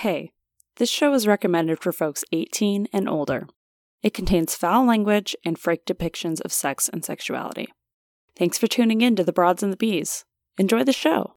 Hey, this show is recommended for folks 18 and older. It contains foul language and frank depictions of sex and sexuality. Thanks for tuning in to The Broads and the Bees. Enjoy the show.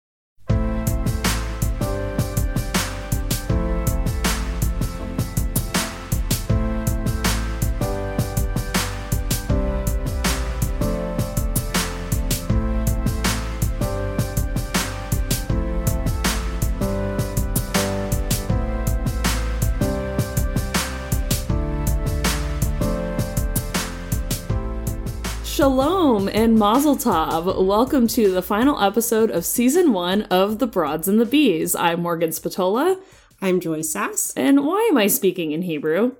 Shalom and Mazel Tov. Welcome to the final episode of season one of The Broads and the Bees. I'm Morgan Spatola. I'm Joye Sass. And why am I speaking in Hebrew?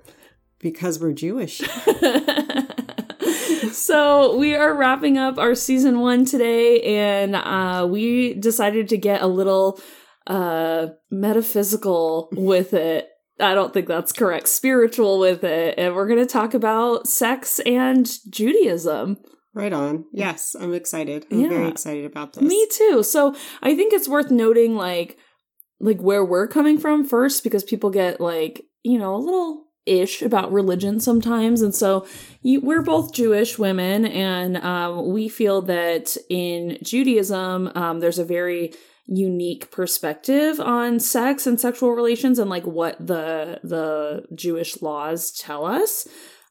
Because we're Jewish. so we are wrapping up our season one today, and uh, we decided to get a little uh, metaphysical with it. I don't think that's correct. Spiritual with it. And we're going to talk about sex and Judaism. Right on. Yes, I'm excited. I'm yeah. very excited about this. Me too. So I think it's worth noting like like where we're coming from first because people get like, you know, a little ish about religion sometimes and so you, we're both jewish women and um, we feel that in judaism um, there's a very unique perspective on sex and sexual relations and like what the the jewish laws tell us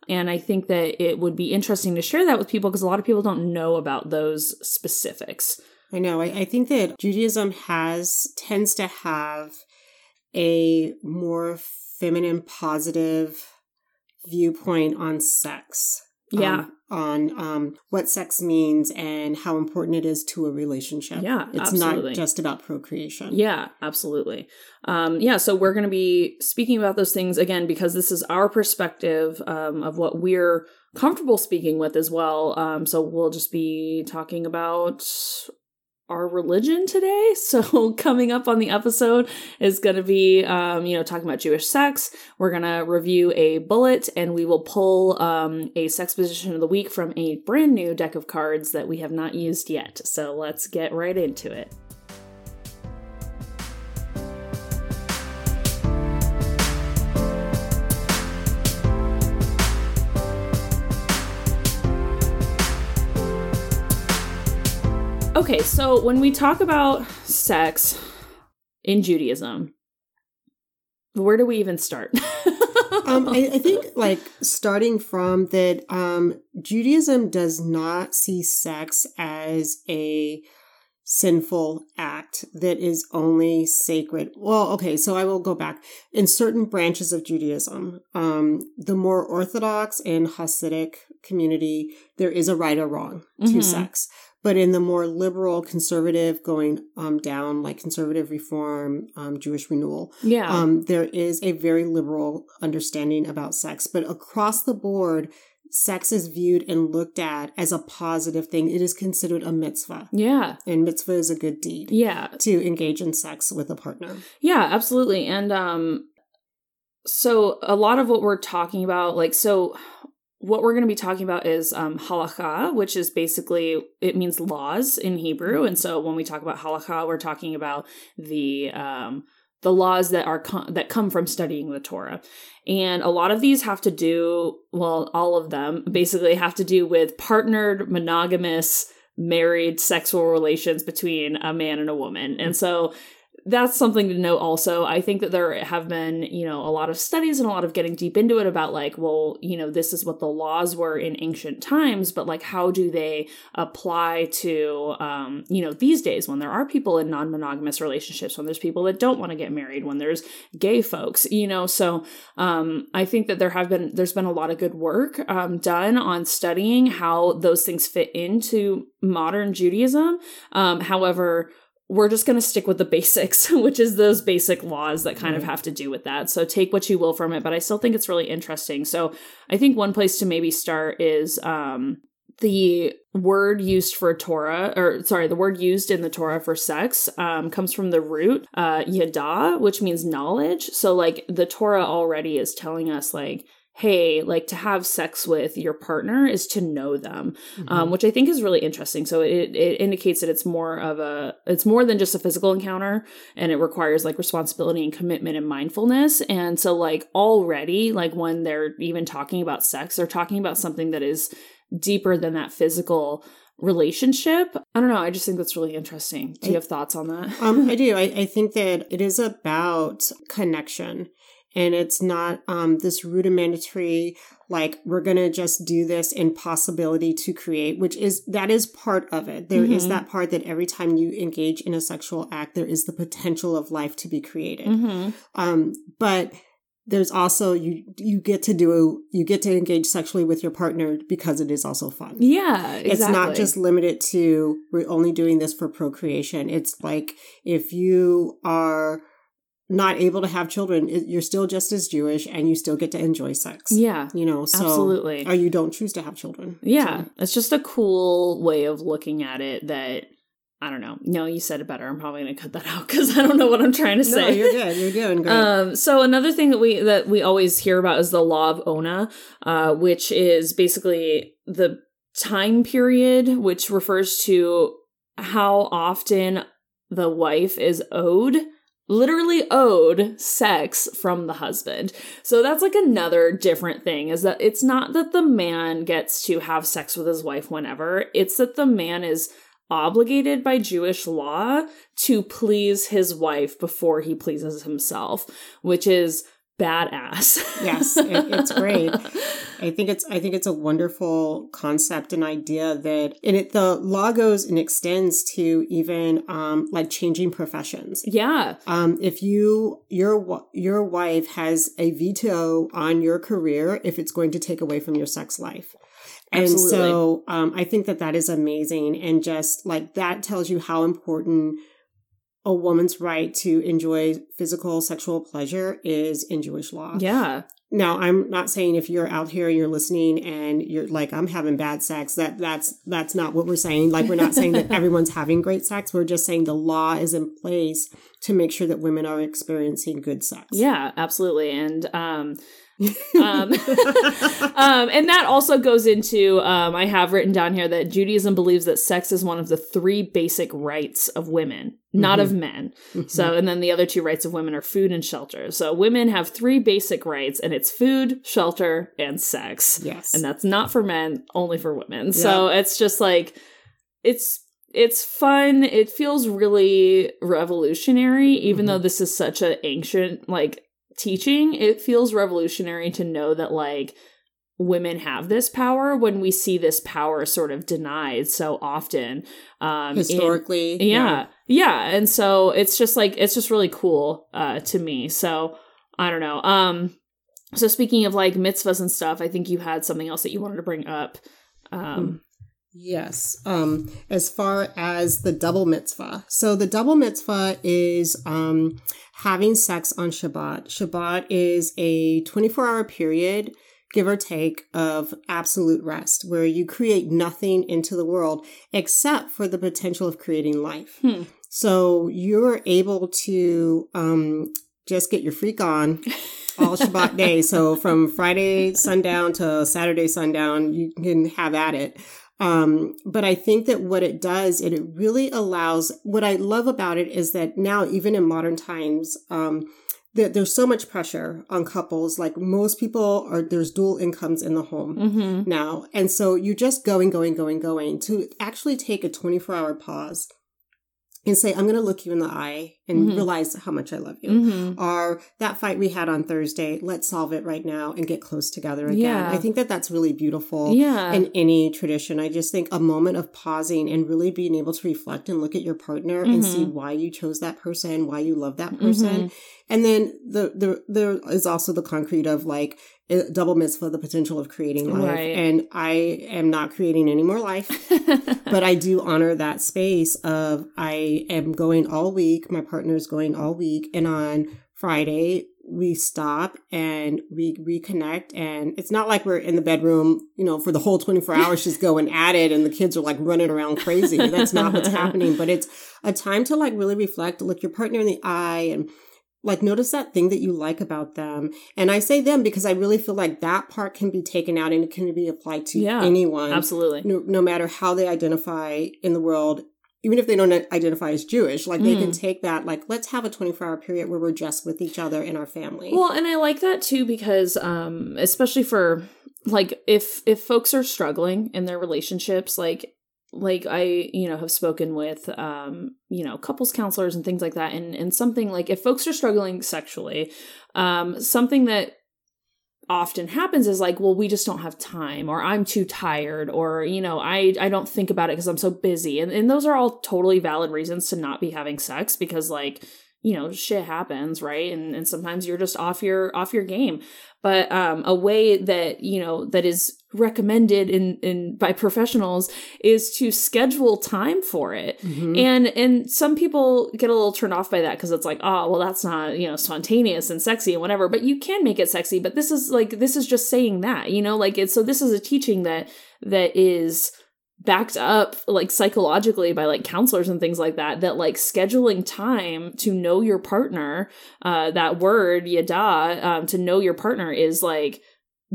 and I think that it would be interesting to share that with people because a lot of people don't know about those specifics. I know. I, I think that Judaism has, tends to have a more feminine, positive viewpoint on sex. Yeah. Um, on um, what sex means and how important it is to a relationship. Yeah, it's absolutely. not just about procreation. Yeah, absolutely. Um, yeah, so we're going to be speaking about those things again because this is our perspective um, of what we're comfortable speaking with as well. Um, so we'll just be talking about our religion today. So coming up on the episode is going to be, um, you know, talking about Jewish sex. We're going to review a bullet and we will pull um, a sex position of the week from a brand new deck of cards that we have not used yet. So let's get right into it. Okay, so when we talk about sex in Judaism, where do we even start? um, I, I, think, like, starting from that, um, Judaism does not see sex as a sinful act that is only sacred. Well, okay, so I will go back. In certain branches of Judaism, um, the more Orthodox and Hasidic community, there is a right or wrong to mm-hmm. sex. But in the more liberal, conservative, going um, down like conservative reform, um, Jewish renewal, yeah, um, there is a very liberal understanding about sex. But across the board, sex is viewed and looked at as a positive thing. It is considered a mitzvah. Yeah. And mitzvah is a good deed. Yeah. To engage in sex with a partner. Yeah, absolutely. And um so a lot of what we're talking about like so what we're going to be talking about is um, halacha, which is basically it means laws in Hebrew, and so when we talk about halacha, we're talking about the um, the laws that are that come from studying the Torah, and a lot of these have to do well, all of them basically have to do with partnered monogamous married sexual relations between a man and a woman, and so that's something to note also. I think that there have been, you know, a lot of studies and a lot of getting deep into it about like, well, you know, this is what the laws were in ancient times, but like how do they apply to um, you know, these days when there are people in non-monogamous relationships, when there's people that don't want to get married, when there's gay folks, you know. So um I think that there have been there's been a lot of good work um done on studying how those things fit into modern Judaism. Um, however, we're just going to stick with the basics, which is those basic laws that kind of have to do with that. So take what you will from it, but I still think it's really interesting. So I think one place to maybe start is um, the word used for Torah, or sorry, the word used in the Torah for sex um, comes from the root uh, yada, which means knowledge. So like the Torah already is telling us like hey, like to have sex with your partner is to know them, Mm-hmm. um, which I think is really interesting. So it, it indicates that it's more of a, it's more than just a physical encounter and it requires like responsibility and commitment and mindfulness. And so like already, like when they're even talking about sex, they're talking about something that is deeper than that physical relationship. I don't know. I just think that's really interesting. Do you have thoughts on that? um, I do. I, I think that it is about connection. And it's not um, this rudimentary, like, we're going to just do this impossibility to create, which is, that is part of it. There is Mhm. that part that every time you engage in a sexual act, there is the potential of life to be created. mm-hmm. Um, but there's also, you, you get to do, you get to engage sexually with your partner because it is also fun. Yeah, exactly. It's not just limited to we're only doing this for procreation. It's like if you are not able to have children, you're still just as Jewish and you still get to enjoy sex. yeah, You know, so absolutely. or you don't choose to have children. Yeah, So, it's just a cool way of looking at it that I don't know. No, you said it better. I'm probably going to cut that out cuz I don't know what I'm trying to no, say. you're good. You're doing great. Um, so another thing that we that we always hear about is the law of Ona, uh, which is basically the time period, which refers to how often the wife is owed, literally owed sex from the husband. So that's like another different thing is that it's not that the man gets to have sex with his wife whenever, it's that the man is obligated by Jewish law to please his wife before he pleases himself, which is badass. Yes, it- it's great. I think it's I think it's a wonderful concept and idea that and it the law goes and extends to even um like changing professions. yeah. Um, if you your your wife has a veto on your career if it's going to take away from your sex life, and Absolutely. so um, I think that that is amazing, and just like that tells you how important a woman's right to enjoy physical sexual pleasure is in Jewish law. Yeah. Now, I'm not saying if you're out here, and you're listening, and you're like, I'm having bad sex. That that's that's not what we're saying. Like, we're not saying that everyone's having great sex. We're just saying the law is in place to make sure that women are experiencing good sex. Yeah, absolutely. And um um, um, and that also goes into um, I have written down here that Judaism believes that sex is one of the three basic rights of women, not of men. So, and then the other two rights of women are food and shelter. So, women have three basic rights, and it's food, shelter, and sex. yes, And that's not for men, only for women. So it's just like it's it's fun. It feels really revolutionary, even Mhm. though this is such an ancient like teaching. It feels revolutionary to know that like women have this power when we see this power sort of denied so often. Um, in- historically, yeah, yeah, and so it's just like it's just really cool uh, to me. So I don't know. Um, so speaking of like mitzvahs and stuff, I think you had something else that you wanted to bring up. Um, Yes. Um, as far as the double mitzvah. So the double mitzvah is um, having sex on Shabbat. Shabbat is a 24 hour period, give or take, of absolute rest where you create nothing into the world except for the potential of creating life. Hmm. So you're able to um, just get your freak on all Shabbat day. So from Friday sundown to Saturday sundown, you can have at it. Um, but I think that what it does, and it really allows, what I love about it is that now, even in modern times, um, that there's so much pressure on couples. Like most people are, there's dual incomes in the home mhm. now. And so you're just going, going, going, going to actually take a 24 hour pause and say, I'm going to look you in the eye and Mhm. realize how much I love you. Mhm. Or that fight we had on Thursday, let's solve it right now and get close together again. Yeah. I think that that's really beautiful Yeah. in any tradition. I just think a moment of pausing and really being able to reflect and look at your partner and see Mhm. why you chose that person, why you love that person. Mhm. And then the, the there is also the concrete of like a double mitzvah, the potential of creating life. Right. And I am not creating any more life, but I do honor that space of I am going all week. My partner is going all week, and on Friday we stop and we reconnect and it's not like we're in the bedroom you know for the whole 24 hours just going at it and the kids are like running around crazy that's not what's happening but it's a time to like really reflect look your partner in the eye and like notice that thing that you like about them and i say them because i really feel like that part can be taken out and it can be applied to Yeah, anyone Absolutely. no, no matter how they identify in the world even if they don't identify as jewish like they can Mm. take that like let's have a 24 hour period where we're just with each other in our family Well, and I like that too because um especially for like if if folks are struggling in their relationships like like I you know have spoken with um you know couples counselors and things like that and and something like if folks are struggling sexually um something that often happens is like well we just don't have time or i'm too tired or you know i i don't think about it because i'm so busy. And, and those are all totally valid reasons to not be having sex because like you know shit happens right? And and sometimes you're just off your off your game. But um a way that you know that is recommended in in by professionals is to schedule time for it Mhm. and and some people get a little turned off by that because it's like oh well that's not you know spontaneous and sexy and whatever but you can make it sexy but this is like this is just saying that you know like it's so this is a teaching that that is backed up like psychologically by like counselors and things like that that like scheduling time to know your partner uh that word yada um to know your partner is like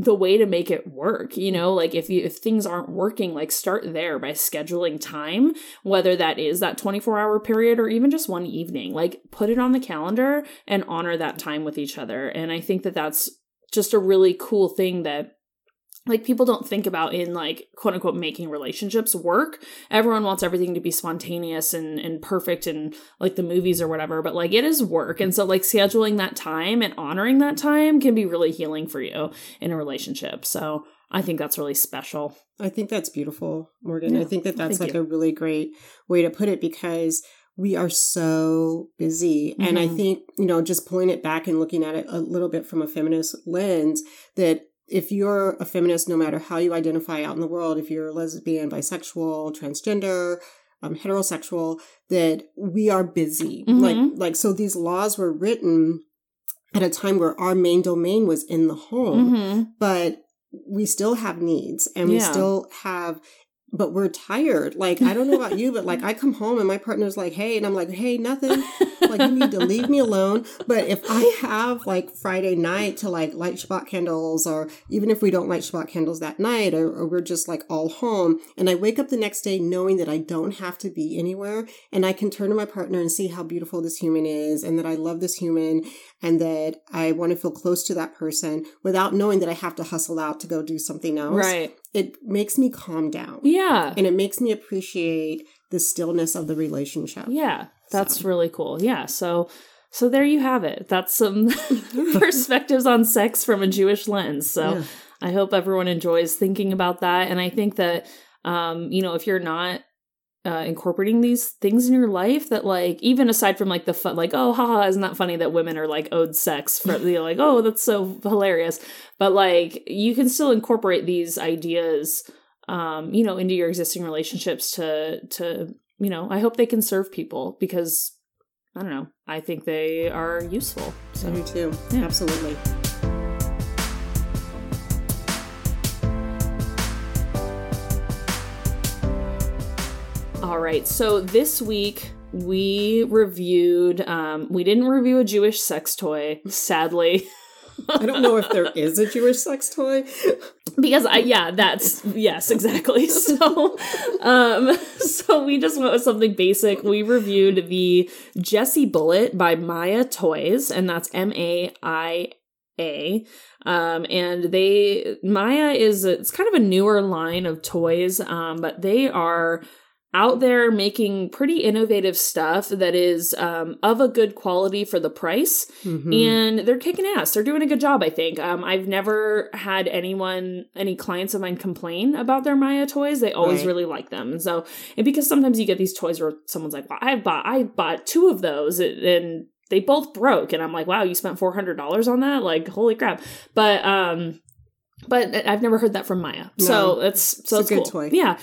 the way to make it work you know like if you if things aren't working like start there by scheduling time whether that is that 24 hour period or even just one evening. Like put it on the calendar and honor that time with each other. And i think that that's just a really cool thing that like people don't think about in like quote unquote making relationships work everyone wants everything to be spontaneous and, and perfect and like the movies or whatever but like it is work and so like scheduling that time and honoring that time can be really healing for you in a relationship so i think that's really special I think that's beautiful, Morgan. Yeah, I think that that's like a really great way to put it because we are so busy. And I Mhm. think, you know, just pulling it back and looking at it a little bit from a feminist lens, that if you're a feminist, no matter how you identify out in the world, if you're lesbian, bisexual, transgender, um, heterosexual, that we are busy. Mhm. Like, like, so these laws were written at a time where our main domain was in the home mm-hmm. but we still have needs and we Yeah. still have but we're tired. Like i don't know about you but like i come home and my partner's like hey and i'm like hey nothing. Like you need to leave me alone. But if i have like friday night to like light shabbat candles or even if we don't light shabbat candles that night or, or we're just like all home and i wake up the next day knowing that i don't have to be anywhere and i can turn to my partner and see how beautiful this human is and that i love this human and that I want to feel close to that person without knowing that I have to hustle out to go do something else. right It makes me calm down. yeah And it makes me appreciate the stillness of the relationship. Yeah, that's So. really cool. Yeah, so so there you have it. That's some perspectives on sex from a Jewish lens. So Yeah. I hope everyone enjoys thinking about that. And I think that um, you know, if you're not uh, incorporating these things in your life that like even aside from like the fun like oh haha isn't that funny that women are like owed sex for you know, like oh that's so hilarious but like you can still incorporate these ideas um you know into your existing relationships to to you know i hope they can serve people because i don't know i think they are useful so do too. Yeah. Absolutely. All right so this week we reviewed um we didn't review a jewish sex toy sadly I don't know if there is a Jewish sex toy. because I yeah, that's yes, exactly. So um so we just went with something basic. We reviewed the Jessi Bullet by Maia Toys, and that's M A I A. Um and they Maia is it's kind of a newer line of toys, um, but they are out there making pretty innovative stuff that is um, of a good quality for the price Mhm. and they're kicking ass. They're doing a good job, I think. Um, I've never had anyone, any clients of mine complain about their Maia toys. They always Right. really like them, and so and because sometimes you get these toys where someone's like, "Well, I bought, I bought two of those," and they both broke, and I'm like, "Wow, you spent four hundred dollars on that? Like, holy crap!" But um, but I've never heard that from Maia, so it's so It's a it's good cool. toy. Yeah.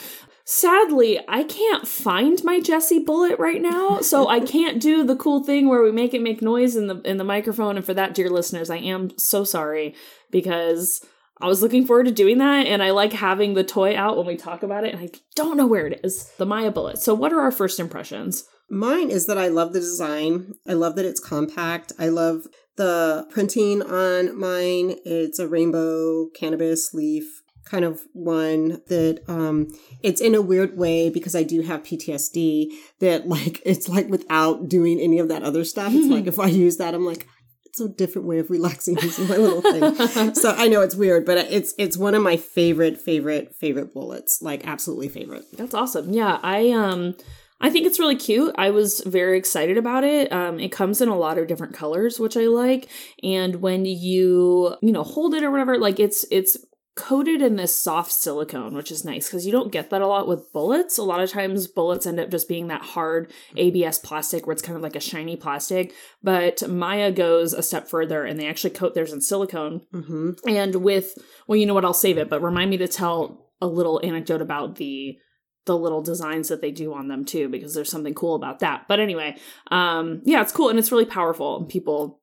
Sadly, I can't find my Jessi Bullet right now, so I can't do the cool thing where we make it make noise in the in the microphone. And for that, dear listeners, I am so sorry because I was looking forward to doing that, and I like having the toy out when we talk about it, and I don't know where it is. The Maia Bullet. So, what are our first impressions? Mine is that I love the design. I love that it's compact. I love the printing on mine. It's a rainbow cannabis leaf kind of one that um it's in a weird way because I do have PTSD that like it's like without doing any of that other stuff. It's like if I use that I'm like it's a different way of relaxing using my little thing. so I know it's weird, but it's it's one of my favorite favorite favorite bullets. Like absolutely favorite. That's awesome. Yeah, I um I think it's really cute. I was very excited about it. Um, it comes in a lot of different colors, which I like. And when you, you know, hold it or whatever, like it's it's coated in this soft silicone, which is nice because you don't get that a lot with bullets. A lot of times bullets end up just being that hard ABS plastic where it's kind of like a shiny plastic. But Maia goes a step further and they actually coat theirs in silicone. Mm-hmm. And with, well, you know what, I'll save it, but remind me to tell a little anecdote about the the little designs that they do on them too because there's something cool about that. But anyway, um yeah, it's cool and it's really powerful and people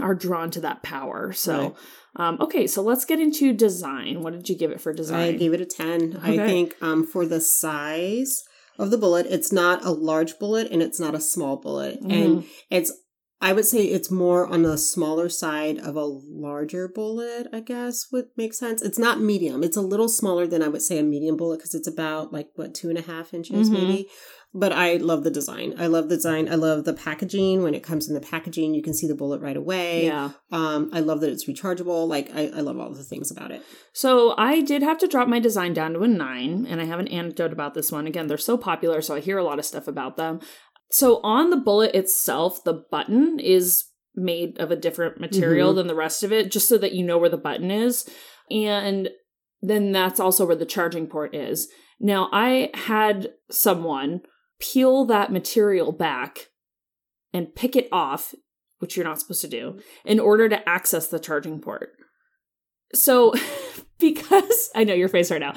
are drawn to that power. So Right. um okay, so let's get into design. What did you give it for design? I gave it a 10. I think um, for the size of the bullet, it's not a large bullet and it's not a small bullet. Mm-hmm. And it's, I would say it's more on the smaller side of a larger bullet, I guess would make sense. It's not medium. It's a little smaller than I would say a medium bullet because it's about like, what, two and a half inches Mhm. maybe. But I love the design. I love the design. I love the packaging. When it comes in the packaging, you can see the bullet right away. yeah. Um, I love that it's rechargeable. Like, I, I love all the things about it. So I did have to drop my design down to a nine, and I have an anecdote about this one. Again, they're so popular, so I hear a lot of stuff about them. So on the bullet itself, the button is made of a different material Mhm. than the rest of it, just so that you know where the button is. And then that's also where the charging port is. Now, I had someone peel that material back and pick it off, which you're not supposed to do, in order to access the charging port. So, because I know your face right now,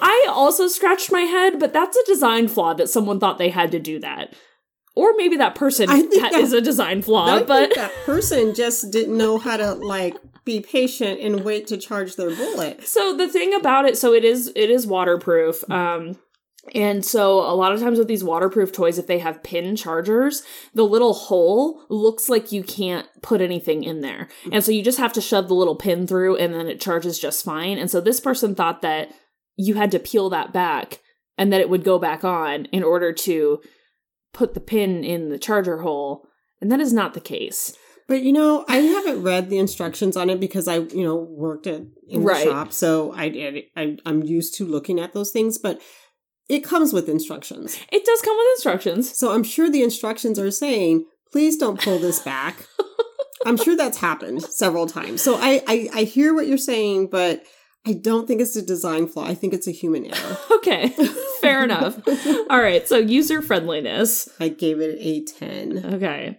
I also scratched my head, but that's a design flaw that someone thought they had to do that. Or maybe that person I think that- is a design flaw, I but think that person just didn't know how to like be patient and wait to charge their bullet. so the thing about it so it is it is waterproof um and so a lot of times with these waterproof toys if they have pin chargers the little hole looks like you can't put anything in there. Mm-hmm. And so you just have to shove the little pin through and then it charges just fine. And so this person thought that you had to peel that back and that it would go back on in order to put the pin in the charger hole. And that is not the case. But you know, I haven't read the instructions on it because I, you know, worked at in Right. the shop, so I, I I'm used to looking at those things. But it comes with instructions, it does come with instructions so I'm sure the instructions are saying, please don't pull this back. I'm sure that's happened several times. So I, I I hear what you're saying, but I don't think it's a design flaw. I think it's a human error. Okay, fair enough. All right, so user friendliness. I gave it a ten. Okay.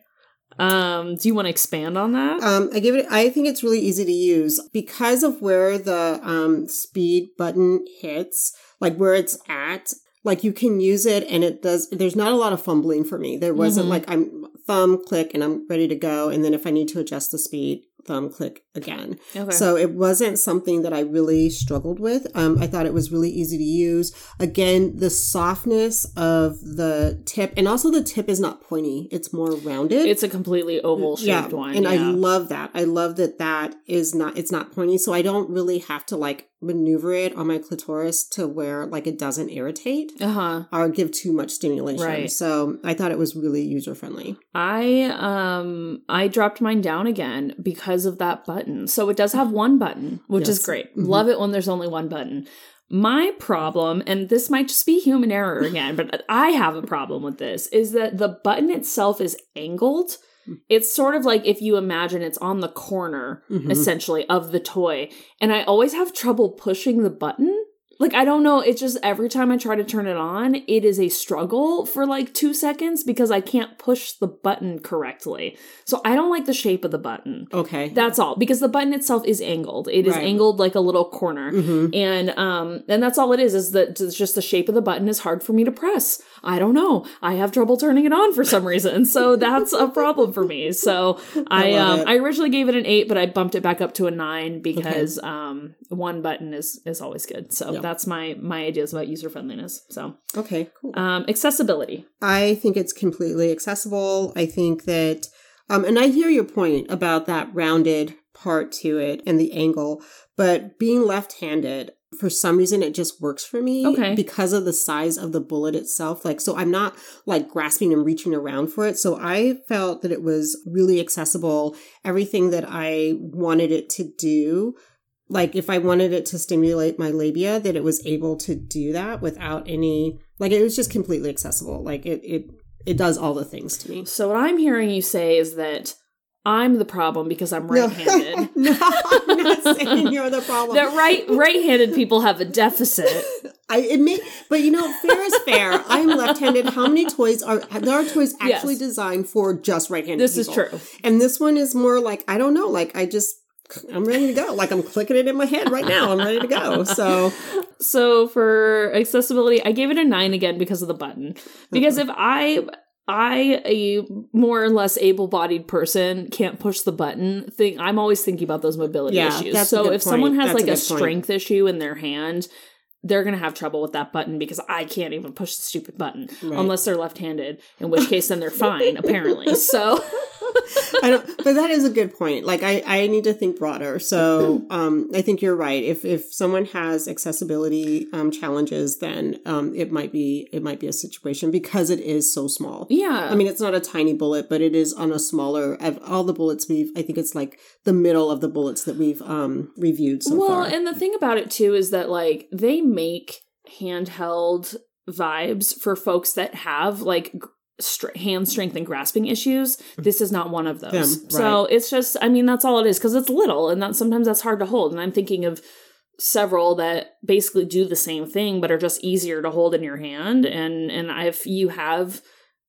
Um, do you want to expand on that? Um, I give it. I think it's really easy to use because of where the um, speed button hits, like where it's at. Like you can use it, and it does. There's not a lot of fumbling for me. There wasn't Mhm. like I'm thumb click and I'm ready to go, and then if I need to adjust the speed, thumb click again. okay. So it wasn't something that I really struggled with. Um, I thought it was really easy to use. Again, the softness of the tip, and also the tip is not pointy; it's more rounded. it's a completely oval shaped one. And I love that. I love that that is not, it's not pointy. So I don't really have to like maneuver it on my clitoris to where like it doesn't irritate uh-huh. or give too much stimulation. Right. So I thought it was really user friendly. I um I dropped mine down again because of that button. So it does have one button, which is Yes. great. Mhm. Love it when there's only one button. My problem, and this might just be human error again, but I have a problem with this, is that the button itself is angled. It's sort of like if you imagine it's on the corner, Mhm. essentially, of the toy. And I always have trouble pushing the button. Like, I don't know. It's just every time I try to turn it on, it is a struggle for like two seconds because I can't push the button correctly. So I don't like the shape of the button. Okay. That's all because the button itself is angled. It is Right. angled like a little corner. hmm And um and that's all it is is that it's just the shape of the button is hard for me to press. I don't know. I have trouble turning it on for some reason. So that's a problem for me. So I, love um it. I originally gave it an 8 but I bumped it back up to a 9 because um one button is is always good. So Yeah. that's my my ideas about user friendliness. So Okay, cool. um, accessibility. I think it's completely accessible. I think that, um, and I hear your point about that rounded part to it and the angle, but being left handed, for some reason, it just works for me. Okay. Because of the size of the bullet itself. Like, so I'm not like grasping and reaching around for it. So I felt that it was really accessible. Everything that I wanted it to do. Like if I wanted it to stimulate my labia, that it was able to do that without any like it was just completely accessible. Like it it it does all the things to me. So what I'm hearing you say is that I'm the problem because I'm right-handed. No, I'm not saying you're the problem. that right right-handed people have a deficit. I admit, but you know, fair is fair. I'm left-handed. How many toys are there? Are toys actually Yes. designed for just right-handed? This is true. And this one is more like I don't know. Like I just I'm ready to go. Like I'm clicking it in my head right now. I'm ready to go. So So for accessibility, I gave it a nine again because of the button. Because if I I a more or less able-bodied person can't push the button thing, I'm always thinking about those mobility Yeah, issues. a So if someone has That's like a, point. strength issue in their hand, they're gonna have trouble with that button because I can't even push the stupid button Right. unless they're left-handed. In which case, then they're fine apparently. So but that is a good point. Like I, I need to think broader. So, um, I think you're right. If if someone has accessibility um, challenges, then um, it might be it might be a situation because it is so small. yeah, I mean, it's not a tiny bullet, but it is on a smaller. Of all the bullets we've, I think it's like the middle of the bullets that we've um reviewed so well, far. and the thing about it too is that like they make handheld vibes for folks that have like hand strength and grasping issues. This is not one of those. Them, So it's just, I mean, that's all it is because it's little, and that sometimes that's hard to hold. And I'm thinking of several that basically do the same thing but are just easier to hold in your hand and and if you have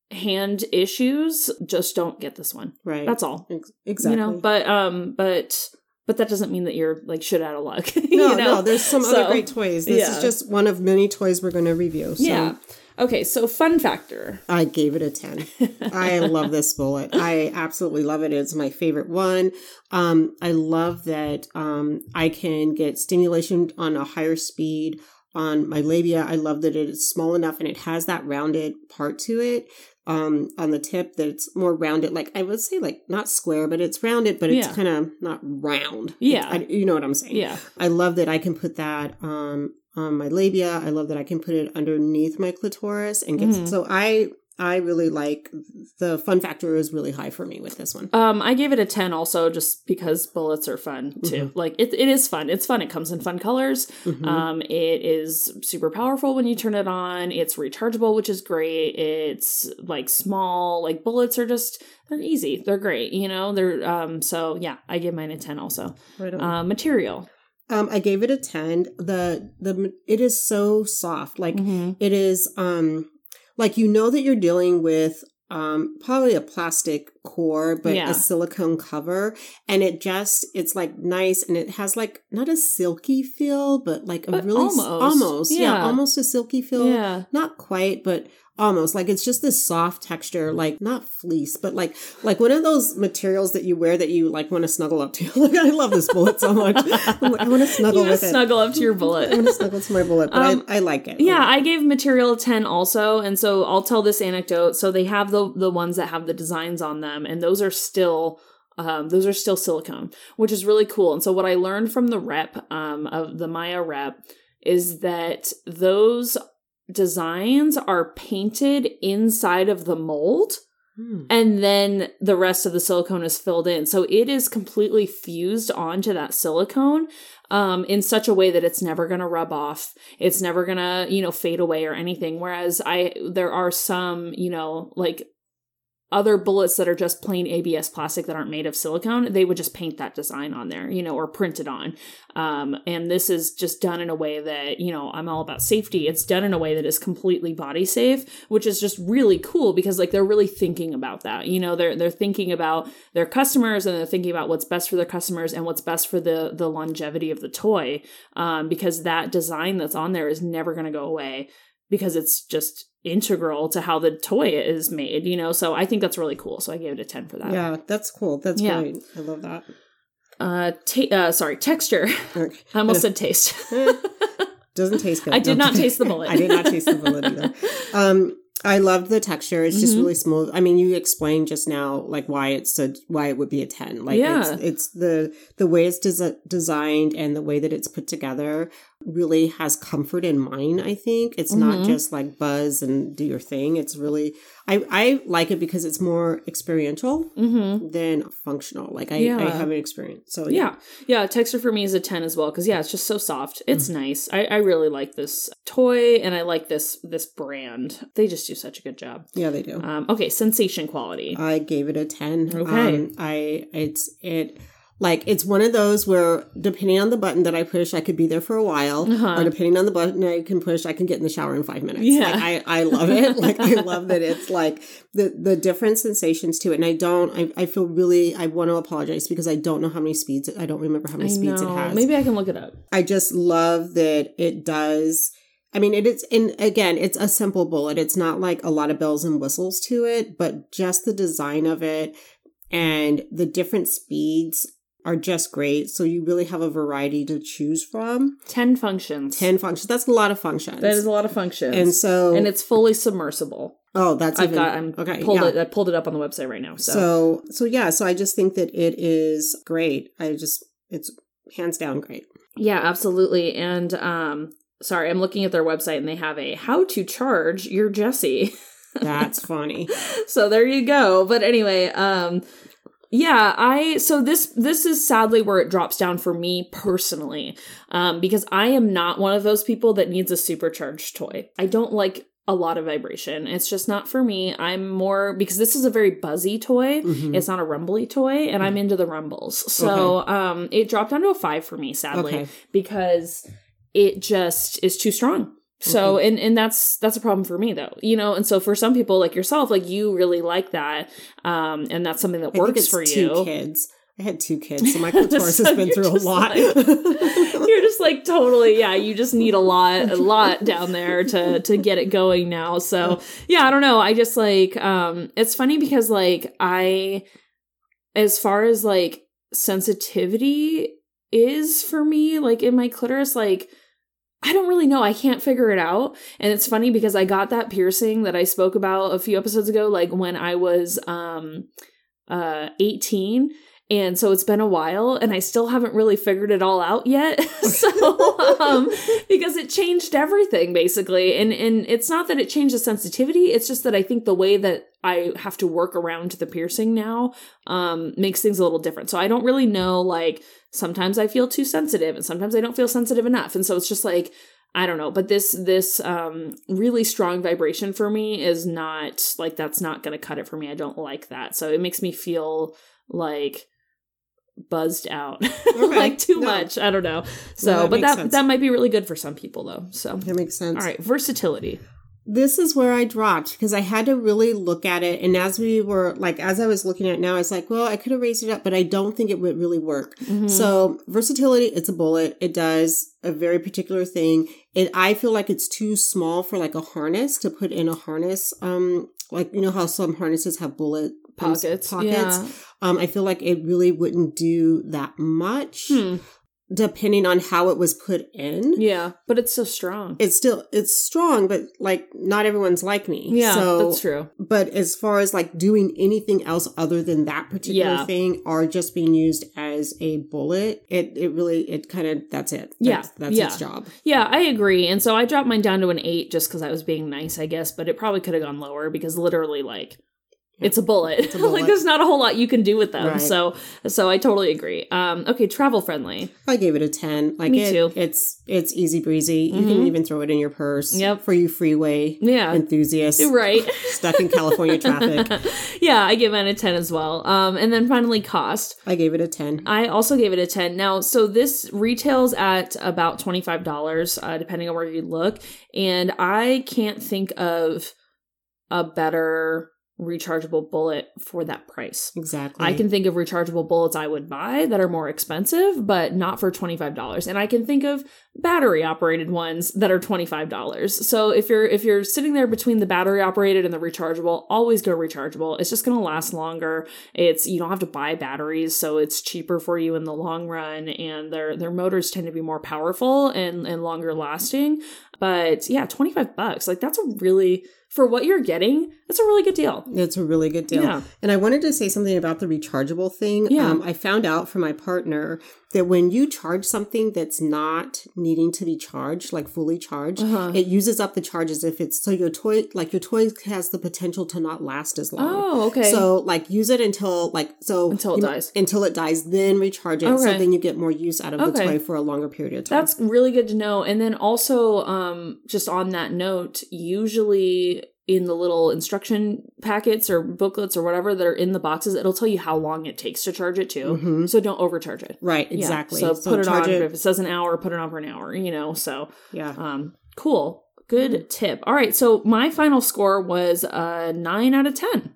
hand issues just don't get this one right. that's all Ex- exactly. you know but um but but that doesn't mean that you're like shit out of luck no, you know? no. There's some So, other great toys. This yeah. is just one of many toys we're going to review. So yeah okay so fun factor I gave it a 10. I love this bullet. I absolutely love it. It's my favorite one. Um, I love that um, I can get stimulation on a higher speed on my labia. I love that it is small enough and it has that rounded part to it um, on the tip that it's more rounded. Like I would say, like not square, but it's rounded, but it's Yeah. kind of not round. Yeah. I, you know what I'm saying? yeah I love that I can put that um, on my labia. I love that I can put it underneath my clitoris and get Mhm. so I I really like the fun factor is really high for me with this one. um i gave it a 10 also just because bullets are fun too. Like it, it is fun. It's fun. It comes in fun colors. Mhm. um it is super powerful when you turn it on. It's rechargeable which is great. It's like small. Like bullets are just they're easy. They're great you know? They're um so yeah i give mine a 10 also. Right uh, material. Um, I gave it a ten. The the it is so soft, like it is um like you know that you're dealing with um probably a plastic core but Yeah. a silicone cover and it just it's like nice and it has like not a silky feel but like a But really almost. almost yeah. Yeah. almost a silky feel yeah not quite but almost like it's just this soft texture like not fleece but like like one of those materials that you wear that you like want to snuggle up to like i love this bullet so much like, i want to snuggle with just it snuggle up to your bullet i want to snuggle to my bullet but Um, I, I like it Yeah, I gave material 10 also. And so I'll tell this anecdote. So they have the the ones that have the designs on them, and those are still um, those are still silicone, which is really cool. And so what I learned from the rep um, of the Maia rep is that those designs are painted inside of the mold Hmm. and then the rest of the silicone is filled in. So it is completely fused onto that silicone um, in such a way that it's never going to rub off. It's never going to, you know, fade away or anything. Whereas I, there are some, you know, like other bullets that are just plain ABS plastic that aren't made of silicone, they would just paint that design on there, you know, or print it on. Um, and this is just done in a way that, you know, I'm all about safety. It's done in a way that is completely body safe, which is just really cool because like they're really thinking about that. You know, they're they're thinking about their customers and they're thinking about what's best for their customers and what's best for the the longevity of the toy. Um, because that design that's on there is never gonna go away because it's just integral to how the toy is made, you know. So I think that's really cool. So I gave it a 10 for that. yeah that's cool that's Yeah. great i love that Uh, ta- uh sorry, texture. Okay. I almost said taste. Doesn't taste good. I did No, not taste the bullet. I did not taste the bullet either. Um, I loved the texture. It's just Mhm. really smooth. I mean, you explained just now like why it's a why it would be a ten. Like Yeah. it's it's the the way it's desi- designed and the way that it's put together really has comfort in mind. I think it's not Mhm. just like buzz and do your thing. It's really I I like it because it's more experiential Mm-hmm. than functional. Like I Yeah. I have an experience. So Yeah. yeah, Texture for me is a ten as well because yeah, it's just so soft. It's Mm. nice. I, I really like this toy and I like this this brand. They just do such a good job. yeah, they do. Um, okay, sensation quality. I gave it a 10. Okay. Um, I it's it like it's one of those where depending on the button that I push, I could be there for a while. Uh-huh. Or depending on the button I can push, I can get in the shower in five minutes. Yeah. Like, I, I love it. like I love that it's like the the different sensations to it. And I don't I, I feel really I want to apologize because I don't know how many speeds I don't remember how I many speeds know. it has. Maybe I can look it up. I just love that it does. I mean, it is, and again, it's a simple bullet. It's not like a lot of bells and whistles to it, but just the design of it and the different speeds are just great. So you really have a variety to choose from. Ten functions. 10 functions. That's a lot of functions. That is a lot of functions. and so, and it's fully submersible. oh, that's I've even, got I'm okay. pulled yeah. it I pulled it up on the website right now. So, So, so yeah, so I just think that it is great. I just, it's hands down great. yeah, absolutely. And um sorry, I'm looking at their website and they have a how to charge your Jessi. That's funny. so there you go. But anyway, um yeah, I so this this is sadly where it drops down for me personally. Um because I am not one of those people that needs a supercharged toy. I don't like a lot of vibration. It's just not for me. I'm more because this is a very buzzy toy. Mhm. It's not a rumbly toy and I'm into the rumbles. So, um it dropped down to a 5 for me sadly Okay. because it just is too strong. So and and that's that's a problem for me though. You know, and so for some people like yourself like you really like that um and that's something that I works for two you. kids. I had two kids, so my clitoris So has been through a lot. like- You're just like totally yeah, you just need a lot a lot down there to to get it going now. So, yeah, I don't know. I just like um it's funny because like I as far as like sensitivity is for me like in my clitoris like I don't really know. I can't figure it out. And it's funny because I got that piercing that I spoke about a few episodes ago like when I was um uh 18 and so it's been a while and I still haven't really figured it all out yet. so um because it changed everything basically and and it's not that it changed the sensitivity, it's just that I think the way that I have to work around the piercing now um makes things a little different. So I don't really know like sometimes I feel too sensitive and sometimes I don't feel sensitive enough. And so it's just like I don't know, but this this um really strong vibration for me is not like that's not going to cut it for me. I don't like that. So it makes me feel like buzzed out. like too No. much. I don't know. So, that but that sense. that might be really good for some people though. So, That makes sense. all right, versatility. This is where I dropped because I had to really look at it. And as we were like, as I was looking at it now, I was like, well, I could have raised it up, but I don't think it would really work. Mhm. So versatility, it's a bullet. It does a very particular thing. It I feel like it's too small for like a harness to put in a harness. Um, like you know how some harnesses have bullet pockets. Pockets. Yeah. Um, I feel like it really wouldn't do that much, Hmm. depending on how it was put in. Yeah, but it's so strong. It's still it's strong, but like not everyone's like me. yeah, so that's true. but as far as like doing anything else other than that particular Yeah. thing or just being used as a bullet, it it really it kind of that's it. Yeah. That's, that's Yeah. its job. Yeah, I agree. And so I dropped mine down to an eight just because I was being nice, I guess. But it probably could have gone lower because literally, like. It's a bullet. It's a bullet. like, there's not a whole lot you can do with them. Right. So, so I totally agree. Um, okay, travel friendly. I gave it a ten. Like Me it, too. It's it's easy breezy. You can Mhm. even throw it in your purse. Yep. For you freeway Yeah, enthusiasts right. stuck in California traffic. yeah, I give it a ten as well. Um, and then finally, cost. I gave it a ten. I also gave it a 10. Now, so this retails at about $25, uh, depending on where you look. And I can't think of a better rechargeable bullet for that price. Exactly. I can think of rechargeable bullets I would buy that are more expensive, but not for $25. And I can think of battery operated ones that are $25. So if you're if you're sitting there between the battery operated and the rechargeable, always go rechargeable. It's just going to last longer. It's you don't have to buy batteries, so it's cheaper for you in the long run and their their motors tend to be more powerful and and longer lasting. But yeah, 25 bucks. Like that's a really for what you're getting, that's a really good deal. It's a really good deal. Yeah. And I wanted to say something about the rechargeable thing. Yeah. Um, I found out from my partner that when you charge something that's not needing to be charged, like fully charged, Uh-huh. it uses up the charge as if it's so your toy, like your toy has the potential to not last as long. Oh, okay. So like use it until like so Until it you know, dies. until it dies, then recharge it. So then you get more use out of the toy for a longer period of time. That's really good to know. And then also, um, just on that note, usually in the little instruction packets or booklets or whatever that are in the boxes, it'll tell you how long it takes to charge it too. Mhm. So don't overcharge it. right. Yeah. Exactly. So, put it on charge if it says an hour, put it on for an hour. You know. So Yeah. um, cool, good tip. All right. So my final score was a nine out of ten.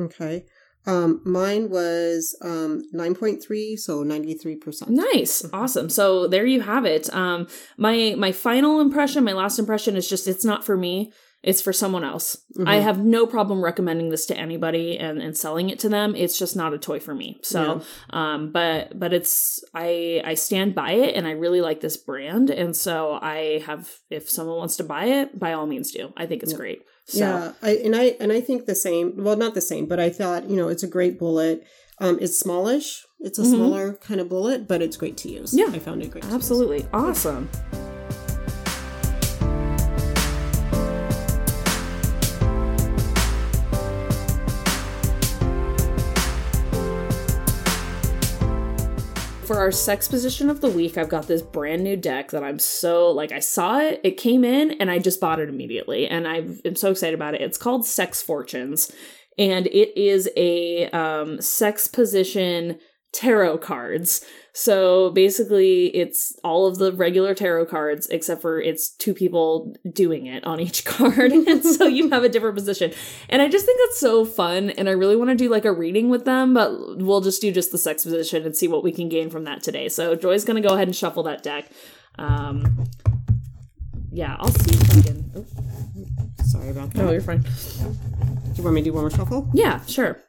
Okay. Um, mine was um 9.3, so 93%. Nice. Awesome. So there you have it. Um my my final impression, my last impression is just it's not for me. It's for someone else. Mhm. I have no problem recommending this to anybody and, and selling it to them. It's just not a toy for me. So um but but it's I I stand by it and I really like this brand. And so I have if someone wants to buy it, by all means do. I think it's Yeah. great. So Yeah, I and I and I think the same. Well, not the same, but I thought you know it's a great bullet. Um, it's smallish. It's a Mhm. smaller kind of bullet, but it's great to use. Yeah. I found it great. to use. absolutely awesome. Our sex position of the week, I've got this brand new deck that I'm so like I saw it, it came in, and I just bought it immediately, and I am so excited about it. It's called Sex Fortunes, and it is a um, sex position tarot cards. So basically, it's all of the regular tarot cards, except for it's two people doing it on each card. and so you have a different position. And I just think that's so fun. And I really want to do like a reading with them, but we'll just do just the sex position and see what we can gain from that today. So Joye's going to go ahead and shuffle that deck. Um, yeah, I'll see if I can. Oh, Sorry about that. oh, you're fine. Do you want me to do one more shuffle? Yeah, sure.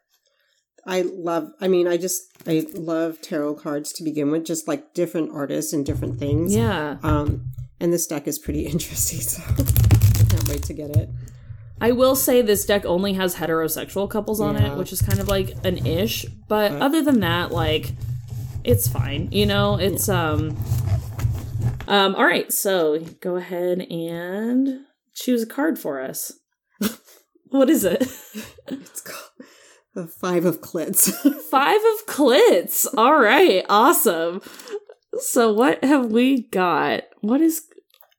I love. I mean, I just I love tarot cards to begin with. Just like different artists and different things. Yeah. Um, and this deck is pretty interesting. So I can't wait to get it. I will say this deck only has heterosexual couples on Yeah. it, which is kind of like an ish. But But- other than that, like it's fine. You know, it's um um all right, so go ahead and choose a card for us. what is it? It's called the Five of Clits. Five of clits. All right, awesome. So what have we got? What is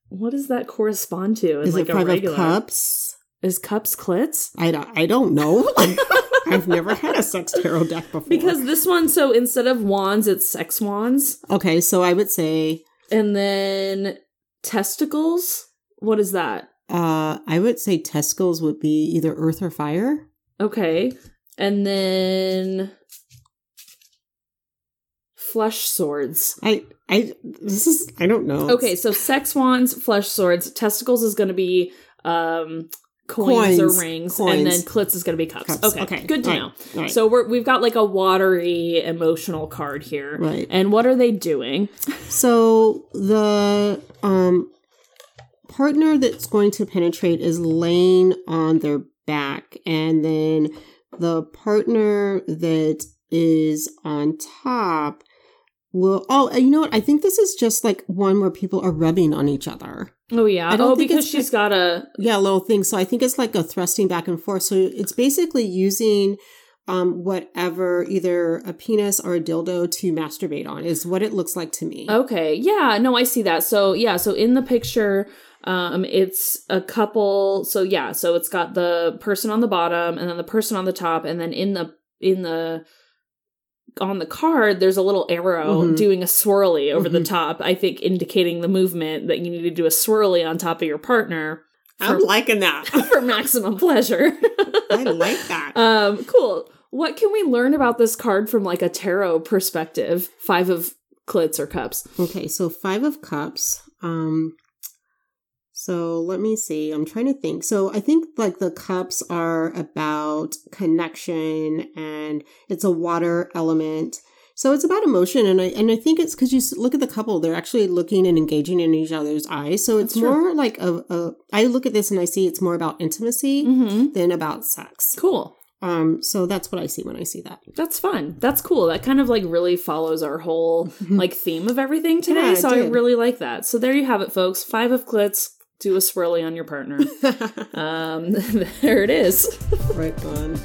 what does that correspond to is like it a Five regular? of Cups? Is cups clits? I don't, I don't know. I've never had a sex tarot deck before. Because this one, so instead of wands, it's sex wands. okay, so I would say And then testicles. What is that? uh I would say testicles would be either earth or fire. Okay. And then flesh swords. I I this is I don't know. Okay, so sex wands, flesh swords, testicles is going to be um coins, Coins. or rings, and then clits is going to be cups. Cups. Okay, Okay. good to Right. know. Right. So we're, we've got like a watery emotional card here. Right. And what are they doing? So the um partner that's going to penetrate is laying on their back and then the partner that is on top will oh you know what I think this is just like one where people are rubbing on each other. Oh yeah. I don't oh, think because she's got a Yeah, little thing. So I think it's like a thrusting back and forth. So it's basically using um whatever either a penis or a dildo to masturbate on is what it looks like to me. Okay. Yeah, no, I see that. So, yeah, so in the picture um it's a couple so yeah, so it's got the person on the bottom and then the person on the top and then in the in the on the card there's a little arrow Mhm. doing a swirly over the Mhm. top, I think indicating the movement that you need to do a swirly on top of your partner. I'm liking that. for maximum pleasure. I like that. Um, cool. What can we learn about this card from like a tarot perspective? Five of clits or cups. Okay, so five of cups. Um so let me see. I'm trying to think. So I think like the cups are about connection and it's a water element. So it's about emotion, and I and I think it's because you look at the couple; they're actually looking and engaging in each other's eyes. So it's more like a, a. I look at this and I see it's more about intimacy Mm-hmm. than about sex. Cool. Um, so that's what I see when I see that. That's fun. That's cool. That kind of like really follows our whole like theme of everything today. Yeah, so I really like that. So there you have it, folks. Five of clits. Do a swirly on your partner. um, there it is. right on.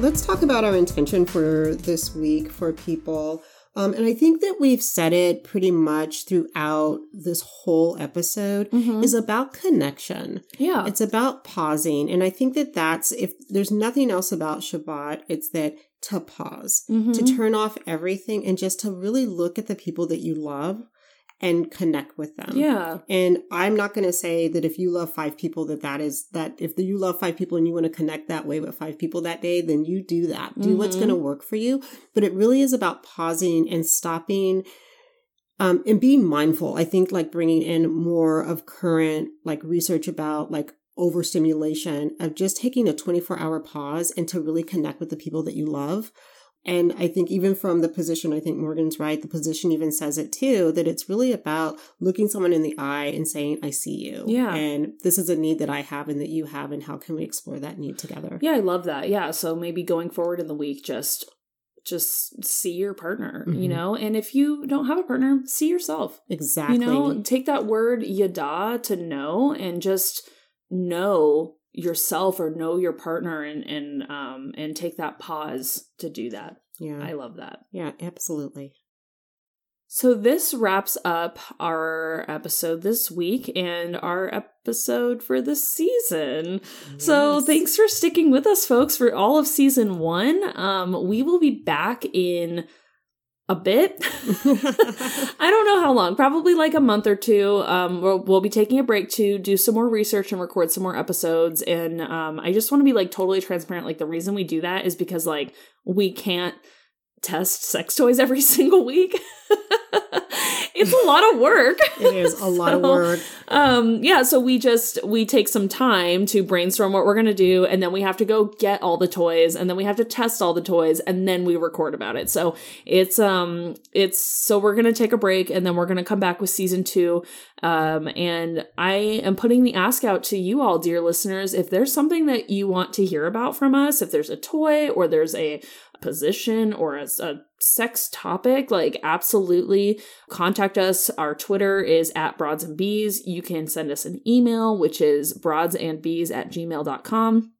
Let's talk about our intention for this week for people. Um, and I think that we've said it pretty much throughout this whole episode Mhm. is about connection. Yeah. It's about pausing. And I think that that's, if there's nothing else about Shabbat, it's that to pause, to Mhm. turn off everything and just to really look at the people that you love and connect with them. yeah. And I'm not going to say that if you love five people, that that is that if you love five people and you want to connect that way with five people that day, then you do that. Do what's Mhm. going to work for you. But it really is about pausing and stopping um, and being mindful. I think like bringing in more of current like research about like overstimulation of just taking a 24 hour pause and to really connect with the people that you love. And I think even from the position, I think Morgan's right. The position even says it too, that it's really about looking someone in the eye and saying, I see you. Yeah. And this is a need that I have and that you have. And how can we explore that need together? Yeah, I love that. Yeah. So maybe going forward in the week, just just see your partner, you Mhm. know? And if you don't have a partner, see yourself. Exactly. You know, take that word yada to know and just know yourself or know your partner and and um and take that pause to do that. yeah. I love that. yeah, absolutely. So this wraps up our episode this week and our episode for the season. So thanks for sticking with us, folks, for all of season one. Um, we will be back in a bit. I don't know how long, probably like a month or two. Um, we'll, we'll be taking a break to do some more research and record some more episodes. And um, I just want to be like totally transparent. Like the reason we do that is because like we can't test sex toys every single week. it's a lot of work. It is a lot of work. um yeah so we just we take some time to brainstorm what we're going to do and then we have to go get all the toys and then we have to test all the toys and then we record about it so it's um it's so we're going to take a break and then we're going to come back with season 2 um and i am putting the ask out to you all dear listeners if there's something that you want to hear about from us if there's a toy or there's a position or a, a sex topic like absolutely contact us. Our Twitter is at broads and bees. You can send us an email, which is broadsandbees at gmail.com.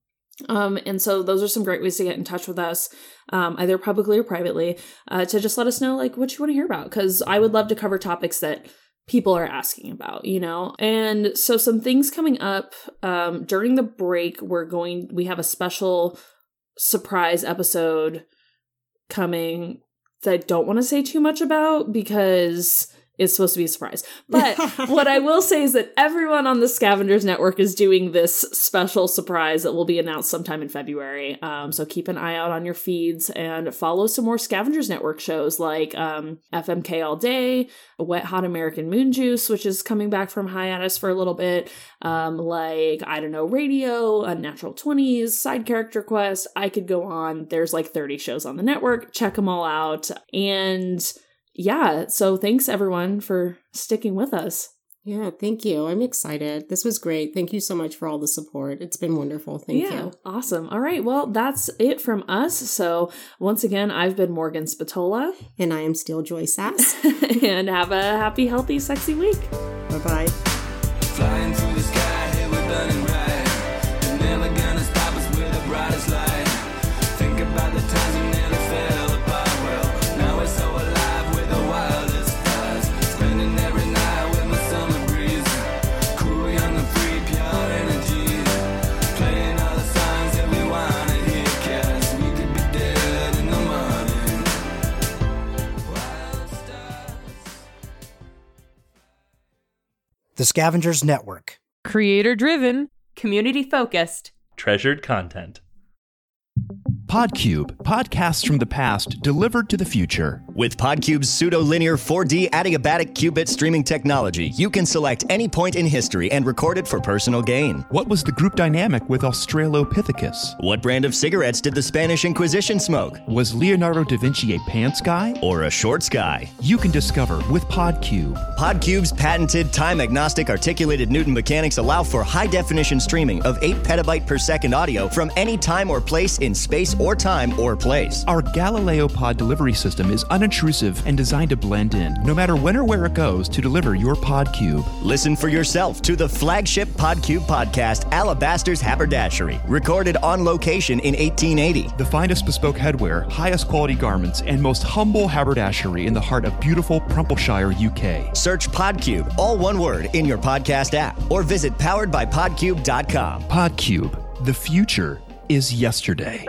Um, and so those are some great ways to get in touch with us, um, either publicly or privately, uh, to just let us know like what you want to hear about. Because I would love to cover topics that people are asking about, you know? And so some things coming up um, during the break, we're going, we have a special surprise episode coming that I don't want to say too much about because it's supposed to be a surprise. But what I will say is that everyone on the Scavengers Network is doing this special surprise that will be announced sometime in February. Um, so keep an eye out on your feeds and follow some more Scavengers Network shows like um, FMK All Day, Wet Hot American Moon Juice, which is coming back from hiatus for a little bit, um, like I don't know, Radio, Unnatural 20s, Side Character Quest. I could go on. There's like 30 shows on the network. Check them all out. And yeah, so thanks everyone for sticking with us. Yeah, thank you. I'm excited. This was great. Thank you so much for all the support. It's been wonderful. Thank yeah, you. awesome. All right, well, that's it from us. So, once again, I've been Morgan Spatola, And I am still Joye Sass. and have a happy, healthy, sexy week. bye bye. The Scavengers Network. Creator driven. Community focused. Treasured content. Podcube, podcasts from the past delivered to the future. With Podcube's pseudo-linear 4D adiabatic qubit streaming technology, you can select any point in history and record it for personal gain. What was the group dynamic with Australopithecus? What brand of cigarettes did the Spanish Inquisition smoke? Was Leonardo da Vinci a pants guy? Or a shorts guy? You can discover with Podcube. Podcube's patented time-agnostic articulated Newton mechanics allow for high-definition streaming of 8 petabyte per second audio from any time or place in space or time or place. Our Galileo Pod delivery system is unintrusive and designed to blend in, no matter when or where it goes, to deliver your Podcube. Listen for yourself to the flagship Podcube podcast, Alabaster's Haberdashery, recorded on location in 1880. The finest bespoke headwear, highest quality garments, and most humble haberdashery in the heart of beautiful Prumpleshire, UK. Search Podcube, all one word, in your podcast app, or visit poweredbypodcube.com. Podcube, the future is yesterday.